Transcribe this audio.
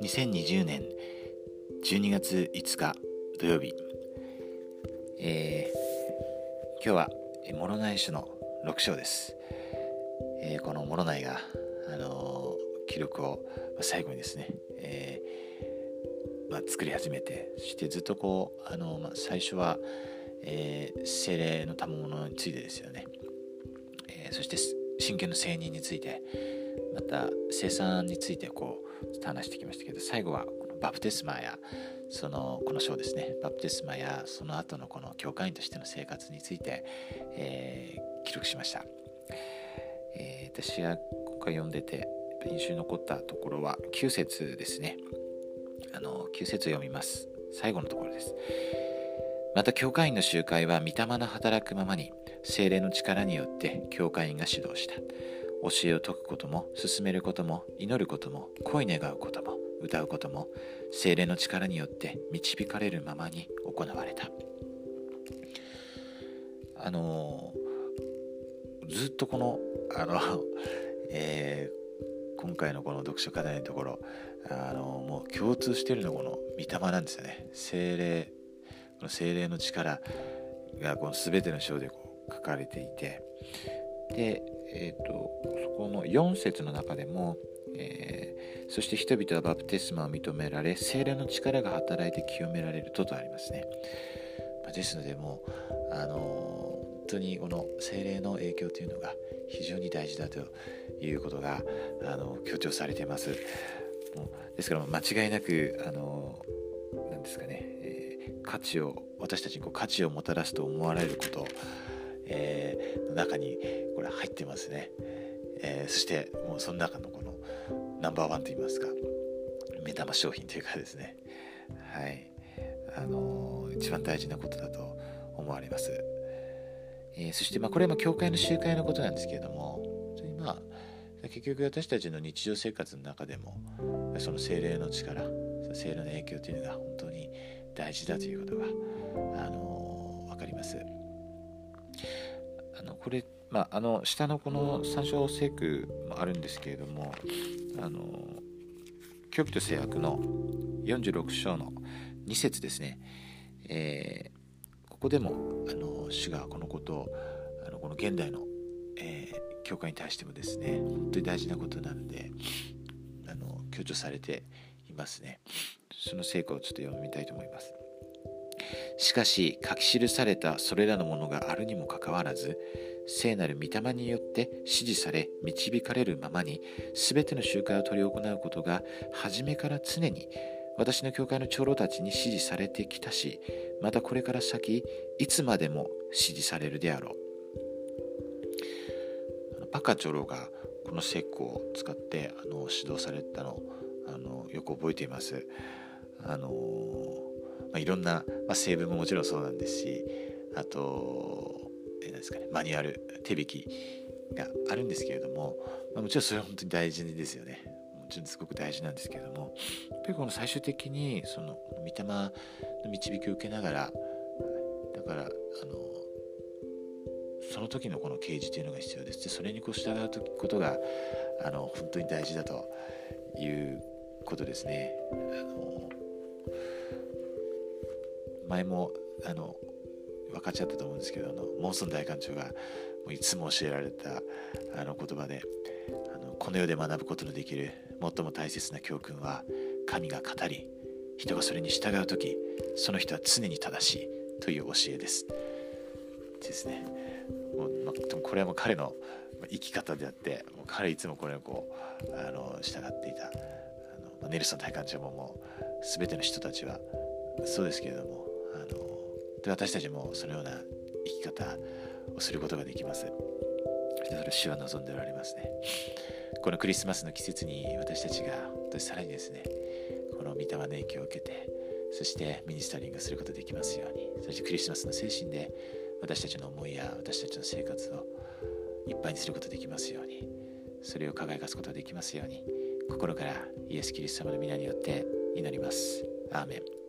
2020年12月5日土曜日、えー、今日は諸内種の6章です、えー、この諸内が、あのー、記録を最後にですね、えまあ、作り始めてそしてずっとこう、あのまあ、最初は、え精霊の賜物についてですよね、そして神経の承認についてまた生産についてこうちょっと話してきましたけど最後はこのバプテスマやそのこの章ですね。バプテスマやその後のこの教会員としての生活について、えー、記録しました、えー、私が今回読んでて印象に残ったところは9節ですね。あの9節を読みます。最後のところです。また教会員の集会は御霊の働くままに精霊の力によって教会員が指導した。教えを説くことも進めることも祈ることも恋願うことも歌うことも精霊の力によって導かれるままに行われた。あのずっとこのあの、えー、今回のこの読書課題のところあのもう共通しているのはこの御霊なんですよね。精霊精霊の力がこの全ての章でこう書かれていてでえーと、そこの4節の中でも、えー、そして人々はバプテスマを認められ精霊の力が働いて清められるととありますね、まあ、ですのでもう、あの、本当にこの精霊の影響というのが非常に大事だということが、あの強調されています。もうですから間違いなく、あのー、なんですかね、価値を私たちにこう価値をもたらすと思われることえー、の中にこれ入ってますね、えー、そしてもうその中のこのナンバーワンといいますか目玉商品というかですね。はい。あのー、一番大事なことだと思われます、えそしてまあこれも教会の集会のことなんですけれどもまあ結局私たちの日常生活の中でもその精霊の力精霊の影響というのが本当に大事だということが、あの分かります。あのこれ、まあ、あの下のこの参照聖句もあるんですけれどもあの教義と制約の46章の2節ですね、えー、ここでもあの主がこのことをあのこの現代の、えー、教会に対してもですね本当に大事なことなのであの強調されていますねその成果をちょっと読みたいと思います。しかし書き記されたそれらのものがあるにもかかわらず聖なる御霊によって指示され導かれるままに全ての集会を執り行うことが初めから常に私の教会の長老たちに指示されてきたしまたこれから先いつまでも指示されるであろう。バカ長老がこの説法を使ってあの指導されたのあのよく覚えています。あのまあ、いろんな、まあ、成分ももちろんそうなんですしあと何ですかねマニュアル手引きがあるんですけれども、まあ、もちろんそれは本当に大事ですよね。もちろんすごく大事なんですけれども。やっぱりこの最終的にその御霊の導きを受けながらだからあのその時のこの啓示というのが必要です。でそれにこう従うことがあの本当に大事だということですね。あの前もあの分かっちゃったと思うんですけどあのモンソン大館長がもういつも教えられたあの言葉であのこの世で学ぶことのできる最も大切な教訓は神が語り人がそれに従う時その人は常に正しいという教えです。ですね。もう、ま、これはもう彼の生き方であってもう彼いつもこれをこうあの従っていた。あのネルソン大館長ももう全ての人たちはそうですけれどもで私たちもそのような生き方をすることができます。それを主は望んでおられますね。このクリスマスの季節に私たちがさらにですね、この御霊の影響を受けて、そしてミニスタリングすることができますように、そしてクリスマスの精神で私たちの思いや私たちの生活をいっぱいにすることができますように、それを輝かすことができますように、心からイエス・キリスト様の皆によって祈ります。アーメン